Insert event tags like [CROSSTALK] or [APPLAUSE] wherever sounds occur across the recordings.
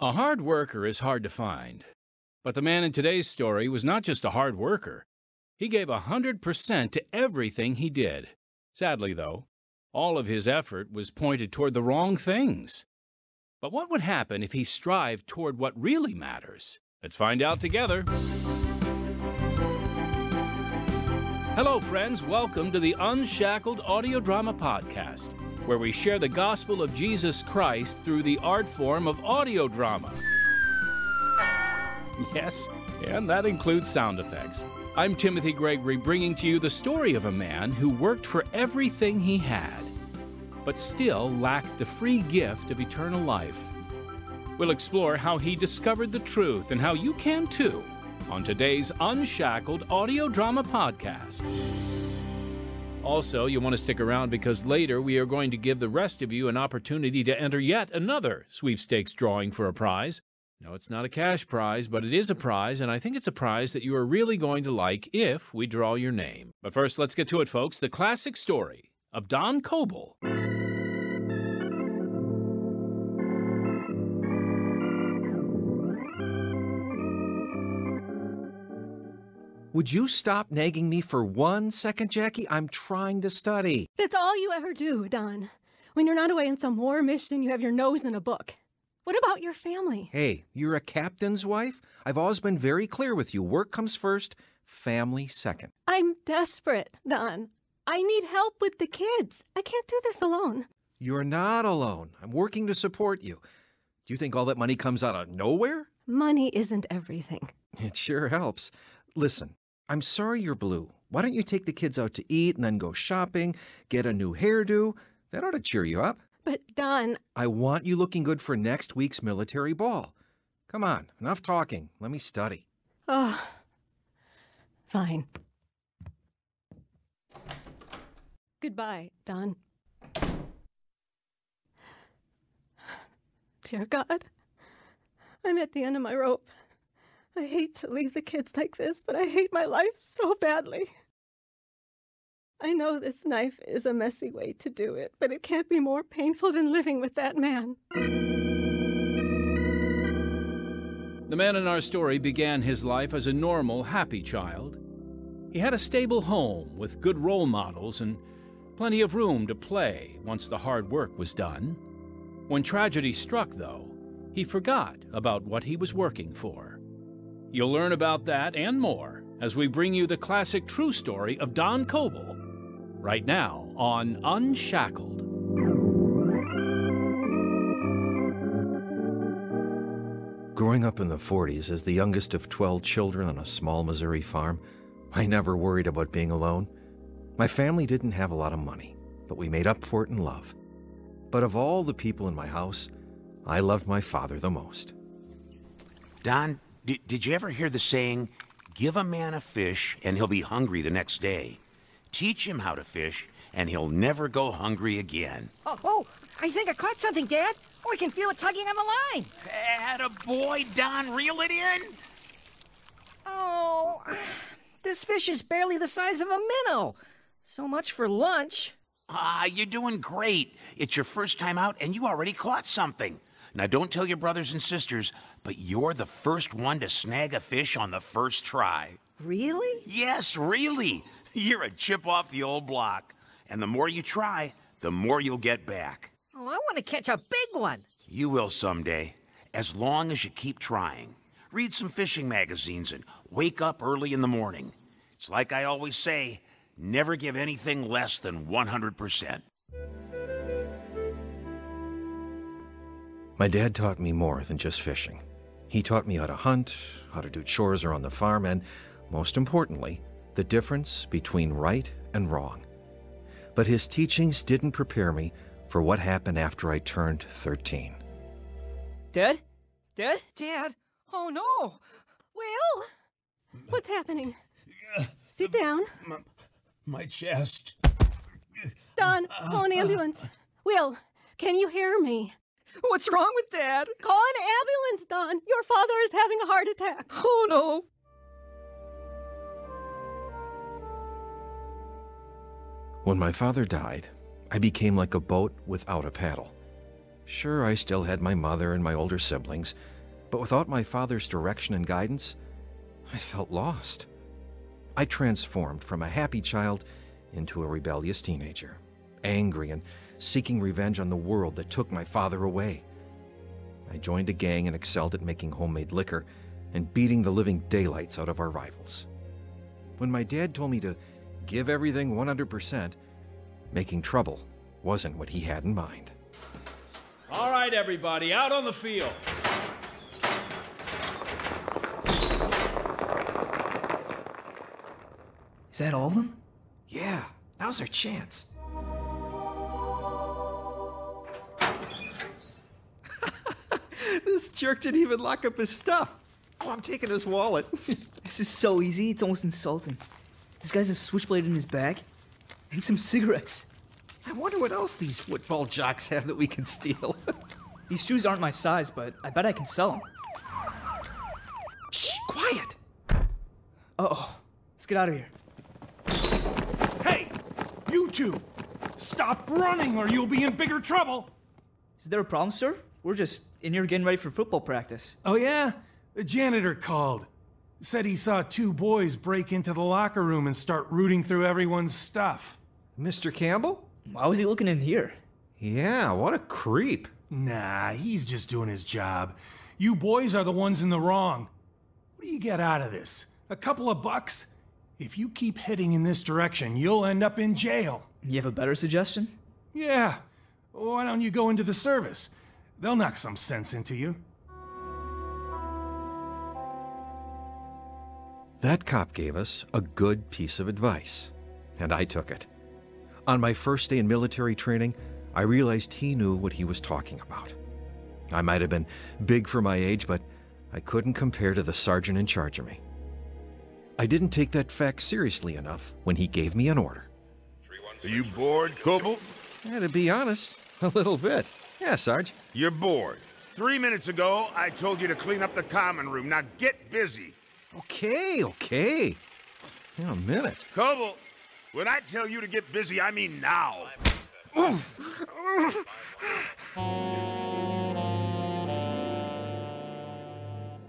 A hard worker is hard to find. But the man in today's story was not just a hard worker. He gave a 100% to everything he did. Sadly, though, all of his effort was pointed toward the wrong things. But what would happen if he strived toward what really matters? Let's find out together. Hello, friends. Welcome to the Unshackled Audio Drama Podcast, where we share the gospel of Jesus Christ through the art form of audio drama. Yes, and that includes sound effects. I'm Timothy Gregory, bringing to you the story of a man who worked for everything he had, but still lacked the free gift of eternal life. We'll explore how he discovered the truth and how you can too on today's Unshackled Audio Drama Podcast. Also, you want to stick around because later we are going to give the rest of you an opportunity to enter yet another sweepstakes drawing for a prize. No, it's not a cash prize, but it is a prize, and I think it's a prize that you are really going to like if we draw your name. But first, let's get to it, folks. The classic story of Don Coble. Would you stop nagging me for one second, Jackie? I'm trying to study. That's all you ever do, Don. When you're not away on some war mission, you have your nose in a book. What about your family? Hey, you're a captain's wife? I've always been very clear with you. Work comes first, family second. I'm desperate, Don. I need help with the kids. I can't do this alone. You're not alone. I'm working to support you. Do you think all that money comes out of nowhere? Money isn't everything. It sure helps. Listen, I'm sorry you're blue. Why don't you take the kids out to eat and then go shopping, get a new hairdo? That ought to cheer you up. But, Don, I want you looking good for next week's military ball. Come on, enough talking. Let me study. oh, fine. Goodbye, Don. Dear God, I'm at the end of my rope. I hate to leave the kids like this, but I hate my life so badly. I know this knife is a messy way to do it, but it can't be more painful than living with that man. The man in our story began his life as a normal, happy child. He had a stable home with good role models and plenty of room to play once the hard work was done. When tragedy struck, though, he forgot about what he was working for. You'll learn about that and more as we bring you the classic true story of Don Coble right now on Unshackled. Growing up in the 40s as the youngest of 12 children on a small Missouri farm, I never worried about being alone. My family didn't have a lot of money, but we made up for it in love. But of all the people in my house, I loved my father the most. Don, d- did you ever hear the saying, give a man a fish and he'll be hungry the next day? Teach him how to fish and he'll never go hungry again. Oh, oh, I think I caught something, Dad. Oh, I can feel it tugging on the line. Atta boy, Don, reel it in. Oh, this fish is barely the size of a minnow. So much for lunch. Ah, you're doing great. It's your first time out and you already caught something. Now, don't tell your brothers and sisters, but you're the first one to snag a fish on the first try. Really? Yes, really. You're a chip off the old block. And the more you try, the more you'll get back. Oh, I want to catch a big one. You will someday, as long as you keep trying. Read some fishing magazines and wake up early in the morning. It's like I always say never give anything less than 100%. My dad taught me more than just fishing. He taught me how to hunt, how to do chores around the farm, and, most importantly, the difference between right and wrong. But his teachings didn't prepare me for what happened after I turned 13. Dad? Dad? Dad? Oh, no. Will? What's happening? Sit down. My, my chest. Don, uh, call an uh, ambulance. Will, can you hear me? [LAUGHS] What's wrong with Dad? Call an ambulance, Don. Your father is having a heart attack. [LAUGHS] Oh, no. When my father died, I became like a boat without a paddle. Sure, I still had my mother and my older siblings, but without my father's direction and guidance, I felt lost. I transformed from a happy child into a rebellious teenager, angry and seeking revenge on the world that took my father away. I joined a gang and excelled at making homemade liquor and beating the living daylights out of our rivals. When my dad told me to give everything 100%, making trouble wasn't what he had in mind. All right, everybody, out on the field. Is that all of them? Yeah, now's our chance. This jerk didn't even lock up his stuff. Oh, I'm taking his wallet. [LAUGHS] This is so easy, it's almost insulting. This guy's a switchblade in his bag and some cigarettes. I wonder what else these football jocks have that we can steal. [LAUGHS] These shoes aren't my size, but I bet I can sell them. Shh, quiet. Uh oh. Let's get out of here. Hey, you two! Stop running or you'll be in bigger trouble! Is there a problem, sir? We're just in here getting ready for football practice. Oh, yeah? The janitor called. Said he saw two boys break into the locker room and start rooting through everyone's stuff. Mr. Campbell? Why was he looking in here? Yeah, what a creep. Nah, he's just doing his job. You boys are the ones in the wrong. What do you get out of this? A couple of bucks? If you keep heading in this direction, you'll end up in jail. You have a better suggestion? Yeah. Why don't you go into the service? They'll knock some sense into you. That cop gave us a good piece of advice, and I took it. On my first day in military training, I realized he knew what he was talking about. I might have been big for my age, but I couldn't compare to the sergeant in charge of me. I didn't take that fact seriously enough when he gave me an order. Are you bored, Coble? Yeah, to be honest, a little bit. Yeah, Sarge. You're bored. Three minutes ago, I told you to clean up the common room. Now get busy. Okay, okay. In a minute. Coble, when I tell you to get busy, I mean now.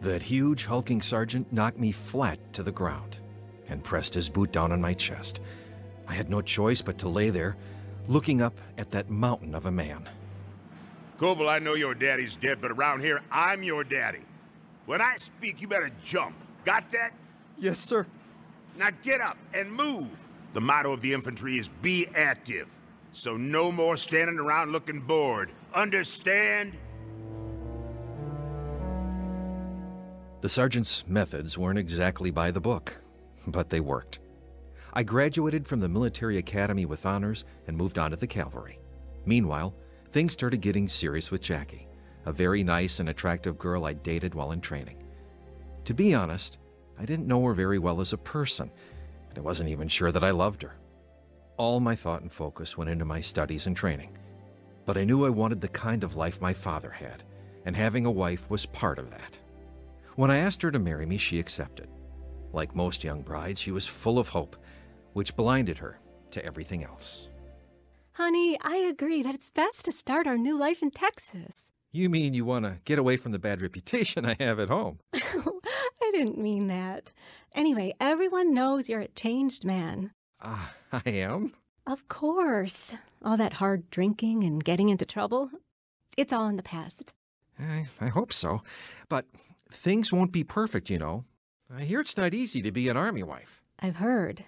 That huge, hulking sergeant knocked me flat to the ground and pressed his boot down on my chest. I had no choice but to lay there, looking up at that mountain of a man. Coble, I know your daddy's dead, but around here, I'm your daddy. When I speak, you better jump. Got that? Yes, sir. Now get up and move. The motto of the infantry is be active. So no more standing around looking bored. Understand? The sergeant's methods weren't exactly by the book, but they worked. I graduated from the military academy with honors and moved on to the cavalry. Meanwhile, things started getting serious with Jackie, a very nice and attractive girl I dated while in training. To be honest, I didn't know her very well as a person, and I wasn't even sure that I loved her. All my thought and focus went into my studies and training. But I knew I wanted the kind of life my father had, and having a wife was part of that. When I asked her to marry me, she accepted. Like most young brides, she was full of hope, which blinded her to everything else. Honey, I agree that it's best to start our new life in Texas. You mean you want to get away from the bad reputation I have at home? [LAUGHS] I didn't mean that. Anyway, everyone knows you're a changed man. Ah, I am? Of course. All that hard drinking and getting into trouble, it's all in the past. I, I hope so. But things won't be perfect, you know. I hear it's not easy to be an army wife. I've heard.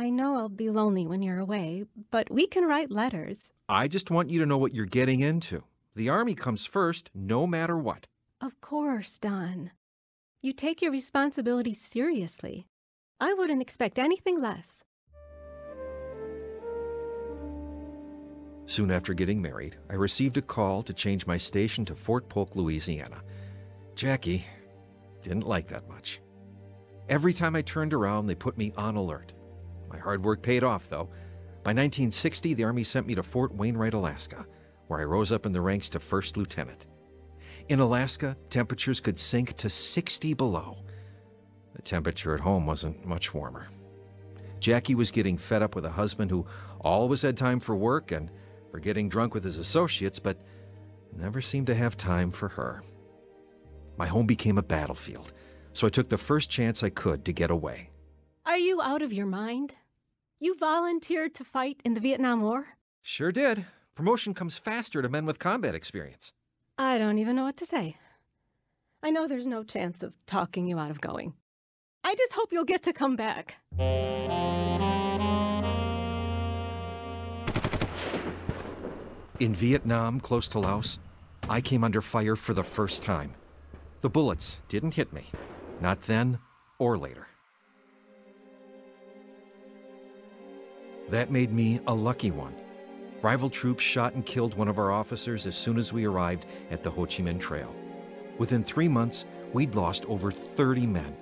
I know I'll be lonely when you're away, but we can write letters. I just want you to know what you're getting into. The army comes first, no matter what. Of course, Don. You take your responsibilities seriously. I wouldn't expect anything less. Soon after getting married, I received a call to change my station to Fort Polk, Louisiana. Jackie didn't like that much. Every time I turned around, they put me on alert. My hard work paid off, though. By 1960, the Army sent me to Fort Wainwright, Alaska, where I rose up in the ranks to first lieutenant. In Alaska, temperatures could sink to 60 below. The temperature at home wasn't much warmer. Jackie was getting fed up with a husband who always had time for work and for getting drunk with his associates, but Never seemed to have time for her. My home became a battlefield, so I took the first chance I could to get away. Are you out of your mind? You volunteered to fight in the Vietnam War? Sure did. Promotion comes faster to men with combat experience. I don't even know what to say. I know there's no chance of talking you out of going. I just hope you'll get to come back. In Vietnam, close to Laos, I came under fire for the first time. The bullets didn't hit me, not then or later. That made me a lucky one. Rival troops shot and killed one of our officers as soon as we arrived at the Ho Chi Minh Trail. Within three months, we'd lost over 30 men.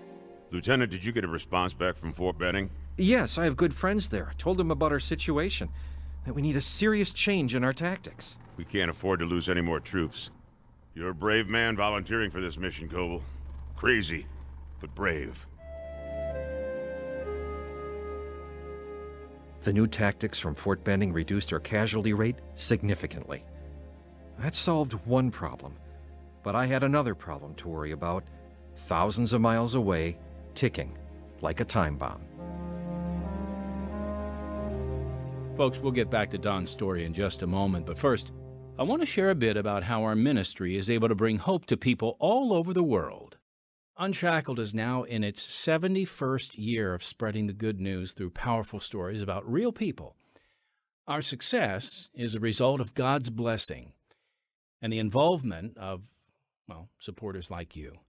Lieutenant, did you get a response back from Fort Benning? Yes, I have good friends there. I told them about our situation, that we need a serious change in our tactics. We can't afford to lose any more troops. You're a brave man volunteering for this mission, Coble. Crazy, but brave. The new tactics from Fort Benning reduced our casualty rate significantly. That solved one problem, but I had another problem to worry about, thousands of miles away, ticking like a time bomb. Folks, we'll get back to Don's story in just a moment, but first, I want to share a bit about how our ministry is able to bring hope to people all over the world. Unshackled is now in its 71st year of spreading the good news through powerful stories about real people. Our success is a result of God's blessing and the involvement of, well, supporters like you.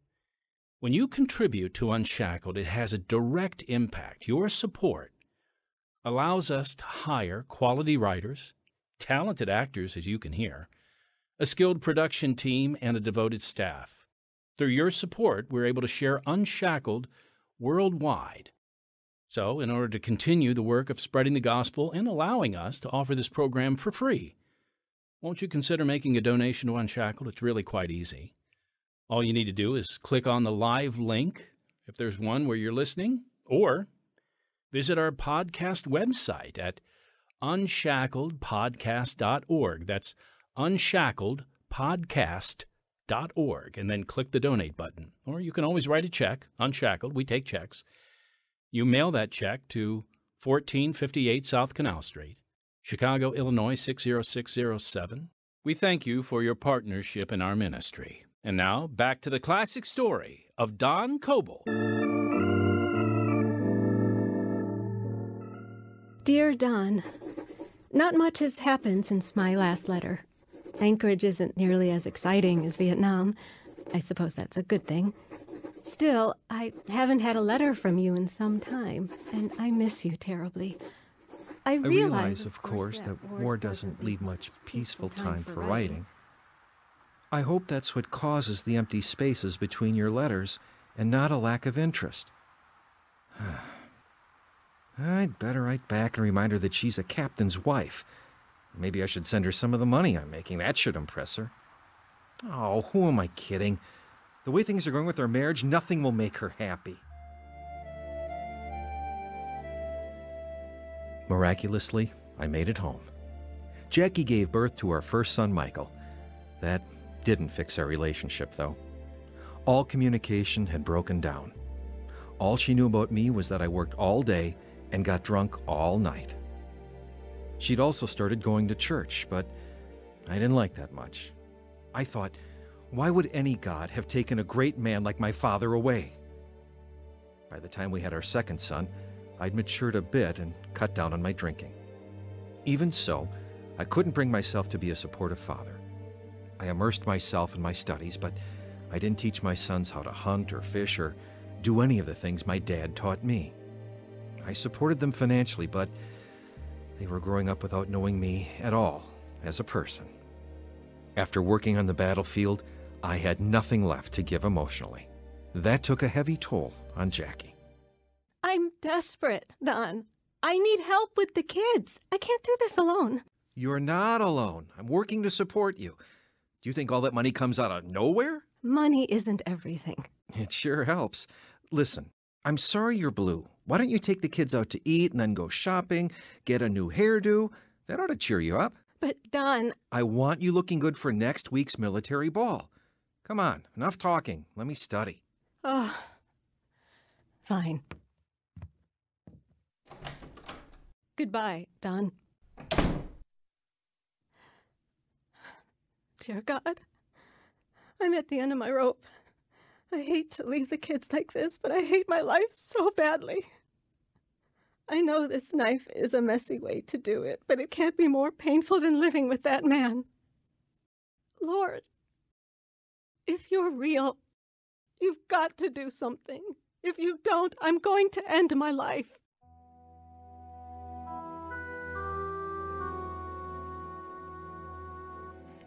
When you contribute to Unshackled, it has a direct impact. Your support allows us to hire quality writers, talented actors, as you can hear, a skilled production team, and a devoted staff. Through your support, we're able to share Unshackled worldwide. So, in order to continue the work of spreading the gospel and allowing us to offer this program for free, won't you consider making a donation to Unshackled? It's really quite easy. All you need to do is click on the live link, if there's one where you're listening, or visit our podcast website at unshackledpodcast.org. That's unshackledpodcast.org, and then click the donate button. Or you can always write a check, unshackled. We take checks. You mail that check to 1458 South Canal Street, Chicago, Illinois 60607. We thank you for your partnership in our ministry. And now, back to the classic story of Don Coble. Dear Don, not much has happened since my last letter. Anchorage isn't nearly as exciting as Vietnam. I suppose that's a good thing. Still, I haven't had a letter from you in some time, and I miss you terribly. I, I realize, realize, of course, that war doesn't leave much peaceful time for writing. I hope that's what causes the empty spaces between your letters and not a lack of interest. [SIGHS] I'd better write back and remind her that she's a captain's wife. Maybe I should send her some of the money I'm making. That should impress her. Oh, who am I kidding? The way things are going with our marriage, nothing will make her happy. Miraculously, I made it home. Jackie gave birth to our first son, Michael. That didn't fix our relationship, though. All communication had broken down. All she knew about me was that I worked all day and got drunk all night. She'd also started going to church, but I didn't like that much. I thought, why would any God have taken a great man like my father away? By the time we had our second son, I'd matured a bit and cut down on my drinking. Even so, I couldn't bring myself to be a supportive father. I immersed myself in my studies, but I didn't teach my sons how to hunt or fish or do any of the things my dad taught me. I supported them financially, but they were growing up without knowing me at all as a person. After working on the battlefield, I had nothing left to give emotionally. That took a heavy toll on Jackie. I'm desperate, Don. I need help with the kids. I can't do this alone. You're not alone. I'm working to support you. Do you think all that money comes out of nowhere? Money isn't everything. It sure helps. Listen, I'm sorry you're blue. Why don't you take the kids out to eat and then go shopping, get a new hairdo? That ought to cheer you up. But, Don, I want you looking good for next week's military ball. Come on, enough talking. Let me study. oh, fine. Goodbye, Don. Dear God, I'm at the end of my rope. I hate to leave the kids like this, but I hate my life so badly. I know this knife is a messy way to do it, but it can't be more painful than living with that man. Lord, if you're real, you've got to do something. If you don't, I'm going to end my life.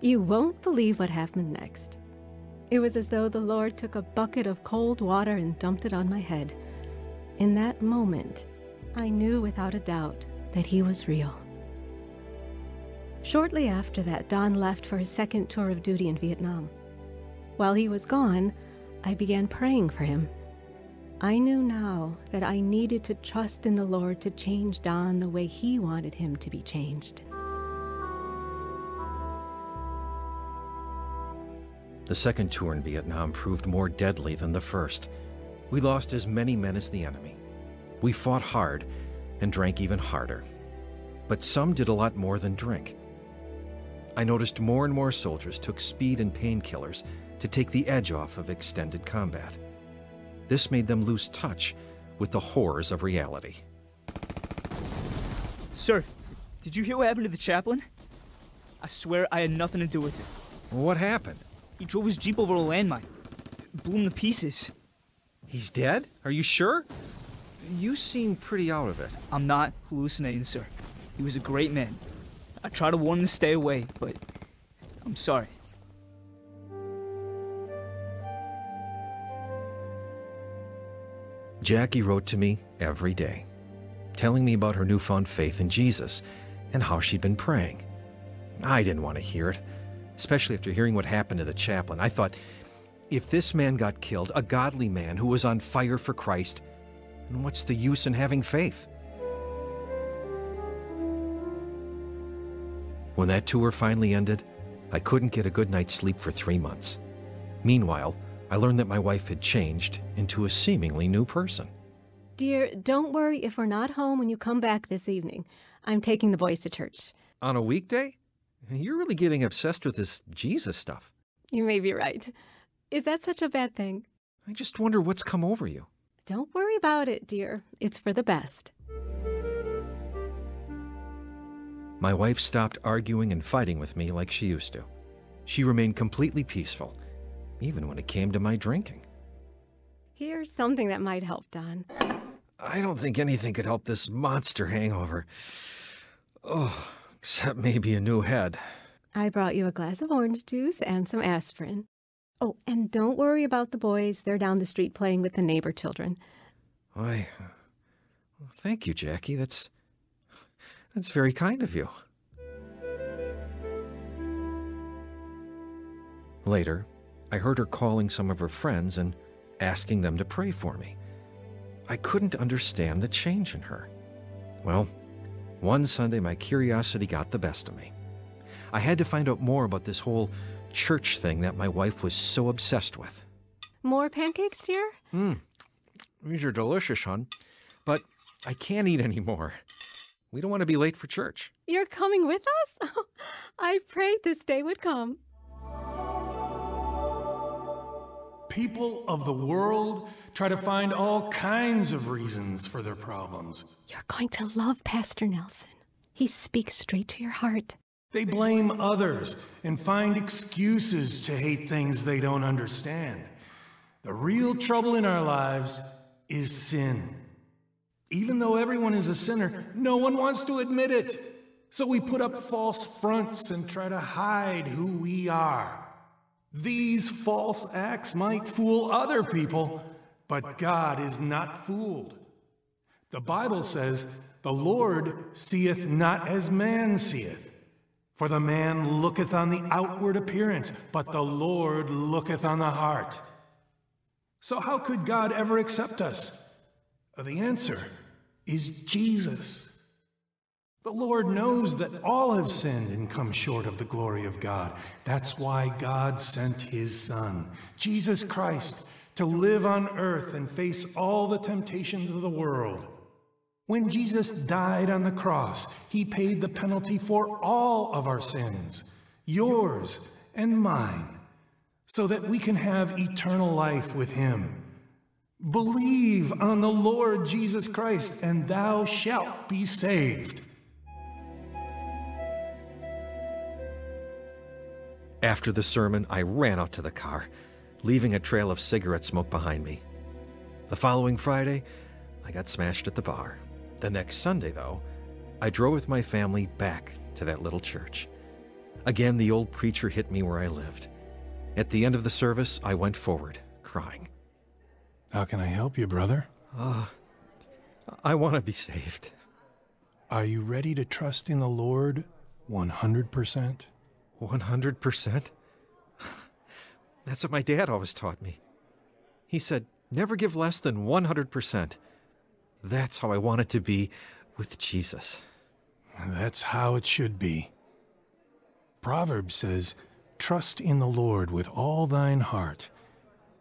You won't believe what happened next. It was as though the Lord took a bucket of cold water and dumped it on my head. In that moment, I knew without a doubt that he was real. Shortly after that, Don left for his second tour of duty in Vietnam. While he was gone, I began praying for him. I knew now that I needed to trust in the Lord to change Don the way he wanted him to be changed. The second tour in Vietnam proved more deadly than the first. We lost as many men as the enemy. We fought hard and drank even harder. But some did a lot more than drink. I noticed more and more soldiers took speed and painkillers to take the edge off of extended combat. This made them lose touch with the horrors of reality. Sir, did you hear what happened to the chaplain? I swear I had nothing to do with it. What happened? He drove his Jeep over a landmine. Blew him to pieces. He's dead? Are you sure? You seem pretty out of it. I'm not hallucinating, sir. He was a great man. I tried to warn him to stay away, but I'm sorry. Jackie wrote to me every day, telling me about her newfound faith in Jesus and how she'd been praying. I didn't want to hear it, especially after hearing what happened to the chaplain. I thought, if this man got killed, a godly man who was on fire for Christ, then what's the use in having faith? When that tour finally ended, I couldn't get a good night's sleep for three months. Meanwhile, I learned that my wife had changed into a seemingly new person. Dear, don't worry if we're not home when you come back this evening. I'm taking the boys to church. On a weekday? You're really getting obsessed with this Jesus stuff. You may be right. Is that such a bad thing? I just wonder what's come over you. Don't worry about it, dear. It's for the best. My wife stopped arguing and fighting with me like she used to. She remained completely peaceful, even when it came to my drinking. Here's something that might help, Don. I don't think anything could help this monster hangover. Oh, except maybe a new head. I brought you a glass of orange juice and some aspirin. Oh, and don't worry about the boys. They're down the street playing with the neighbor children. Why, thank you, Jackie. That's that's very kind of you. Later, I heard her calling some of her friends and asking them to pray for me. I couldn't understand the change in her. Well, one Sunday my curiosity got the best of me. I had to find out more about this whole church thing that my wife was so obsessed with. More pancakes, dear? Mmm, these are delicious, hon. But I can't eat any more. We don't want to be late for church. You're coming with us? [LAUGHS] I prayed this day would come. People of the world try to find all kinds of reasons for their problems. You're going to love Pastor Nelson. He speaks straight to your heart. They blame others and find excuses to hate things they don't understand. The real trouble in our lives is sin. Even though everyone is a sinner, no one wants to admit it. So we put up false fronts and try to hide who we are. These false acts might fool other people, but God is not fooled. The Bible says, The Lord seeth not as man seeth. For the man looketh on the outward appearance, but the Lord looketh on the heart. So, how could God ever accept us? The answer is Jesus. The Lord knows that all have sinned and come short of the glory of God. That's why God sent his Son, Jesus Christ, to live on earth and face all the temptations of the world. When Jesus died on the cross, he paid the penalty for all of our sins, yours and mine, so that we can have eternal life with him. Believe on the Lord Jesus Christ, and thou shalt be saved. After the sermon, I ran out to the car, leaving a trail of cigarette smoke behind me. The following Friday, I got smashed at the bar. The next Sunday, though, I drove with my family back to that little church. Again, the old preacher hit me where I lived. At the end of the service, I went forward, crying. How can I help you, brother? Uh, I want to be saved. Are you ready to trust in the Lord 100%? 100%? That's what my dad always taught me. He said, never give less than 100%. That's how I want it to be with Jesus. That's how it should be. Proverbs says, Trust in the Lord with all thine heart,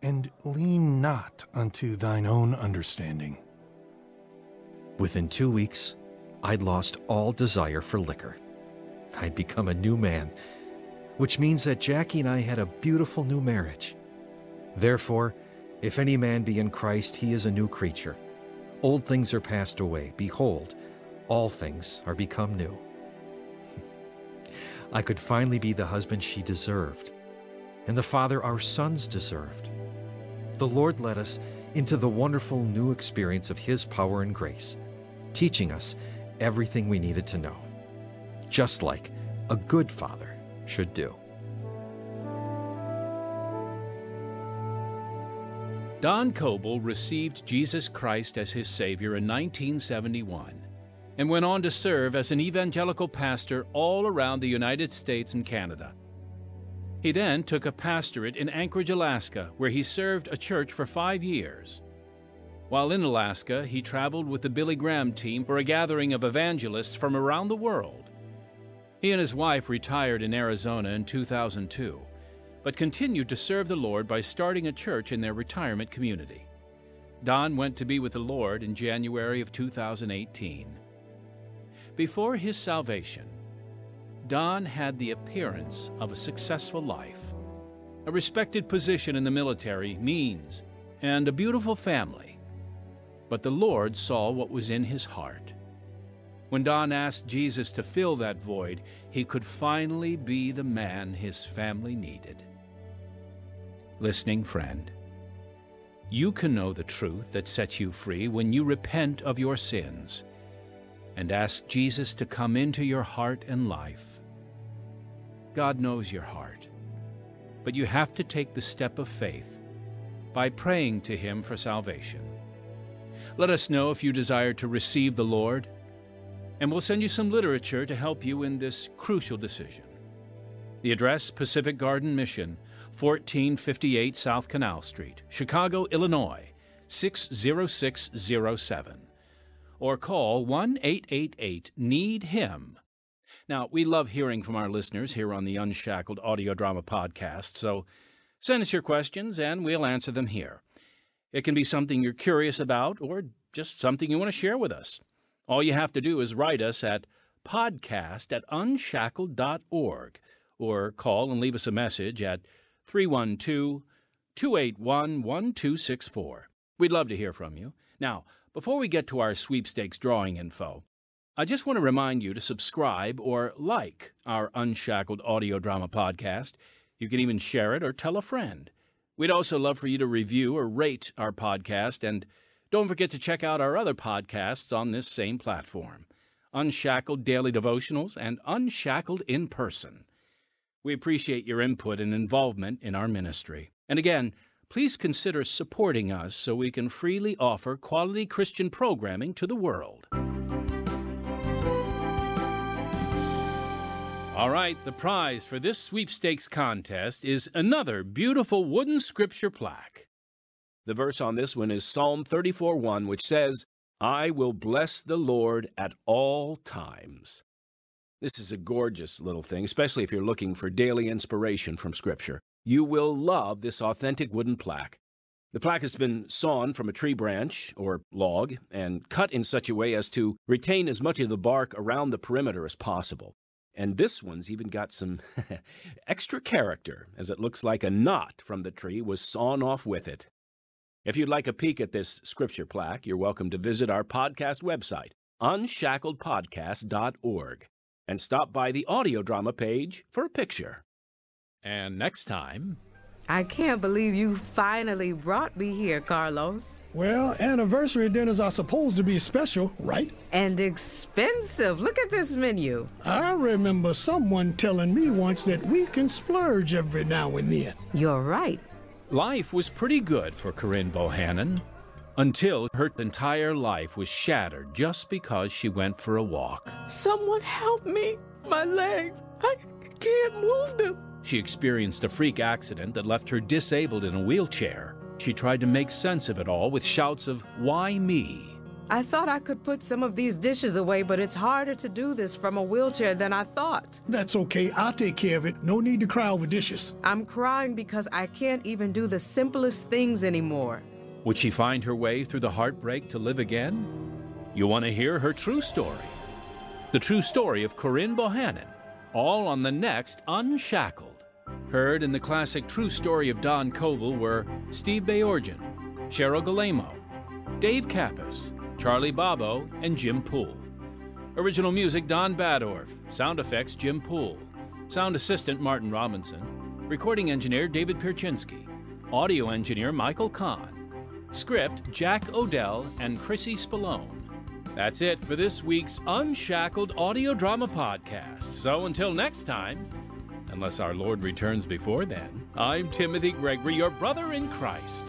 and lean not unto thine own understanding. Within two weeks, I'd lost all desire for liquor. I'd become a new man which means that Jackie and I had a beautiful new marriage. Therefore, if any man be in Christ, he is a new creature. Old things are passed away. Behold, all things are become new. [LAUGHS] I could finally be the husband she deserved, and the father our sons deserved. The Lord led us into the wonderful new experience of His power and grace, teaching us everything we needed to know, just like a good father should do. Don Coble received Jesus Christ as his Savior in 1971 and went on to serve as an evangelical pastor all around the United States and Canada. He then took a pastorate in Anchorage, Alaska, where he served a church for five years. While in Alaska, he traveled with the Billy Graham team for a gathering of evangelists from around the world. He and his wife retired in Arizona in 2002, but continued to serve the Lord by starting a church in their retirement community. Don went to be with the Lord in January of 2018. Before his salvation, Don had the appearance of a successful life, a respected position in the military, means, and a beautiful family. But the Lord saw what was in his heart. When Don asked Jesus to fill that void, he could finally be the man his family needed. Listening friend, you can know the truth that sets you free when you repent of your sins and ask Jesus to come into your heart and life. God knows your heart, but you have to take the step of faith by praying to Him for salvation. Let us know if you desire to receive the Lord and we'll send you some literature to help you in this crucial decision. The address Pacific Garden Mission, 1458 South Canal Street, Chicago, Illinois, 60607. Or call 1 888 Need Him. Now, we love hearing from our listeners here on the Unshackled Audio Drama Podcast, so send us your questions and we'll answer them here. It can be something you're curious about or just something you want to share with us. All you have to do is write us at podcast at unshackled.org or call and leave us a message at 312 281 1264. We'd love to hear from you. Now, before we get to our sweepstakes drawing info, I just want to remind you to subscribe or like our Unshackled audio drama podcast. You can even share it or tell a friend. We'd also love for you to review or rate our podcast and don't forget to check out our other podcasts on this same platform Unshackled Daily Devotionals and Unshackled in Person. We appreciate your input and involvement in our ministry. And again, please consider supporting us so we can freely offer quality Christian programming to the world. All right, the prize for this sweepstakes contest is another beautiful wooden scripture plaque. The verse on this one is Psalm 34 1, which says, I will bless the Lord at all times. This is a gorgeous little thing, especially if you're looking for daily inspiration from Scripture. You will love this authentic wooden plaque. The plaque has been sawn from a tree branch or log and cut in such a way as to retain as much of the bark around the perimeter as possible. And this one's even got some [LAUGHS] extra character, as it looks like a knot from the tree was sawn off with it. If you'd like a peek at this scripture plaque, you're welcome to visit our podcast website, unshackledpodcast.org, and stop by the audio drama page for a picture. And next time. I can't believe you finally brought me here, Carlos. Well, anniversary dinners are supposed to be special, right? And expensive. Look at this menu. I remember someone telling me once that we can splurge every now and then. You're right. Life was pretty good for Corinne Bohannon until her entire life was shattered just because she went for a walk. Someone help me! My legs! I can't move them! She experienced a freak accident that left her disabled in a wheelchair. She tried to make sense of it all with shouts of, Why me? I thought I could put some of these dishes away, but it's harder to do this from a wheelchair than I thought. That's okay. I'll take care of it. No need to cry over dishes. I'm crying because I can't even do the simplest things anymore. Would she find her way through the heartbreak to live again? You want to hear her true story. The true story of Corinne Bohannon, all on the next Unshackled. Heard in the classic True Story of Don Coble were Steve Bayorgian, Cheryl Galemo, Dave Kappas, Charlie Babo, and Jim Poole. Original music Don Badorf, sound effects Jim Poole, sound assistant Martin Robinson, recording engineer David Pierczynski, audio engineer Michael Kahn, script Jack Odell and Chrissy Spallone. That's it for this week's Unshackled Audio Drama Podcast. So until next time, unless our Lord returns before then. I'm Timothy Gregory, your brother in Christ.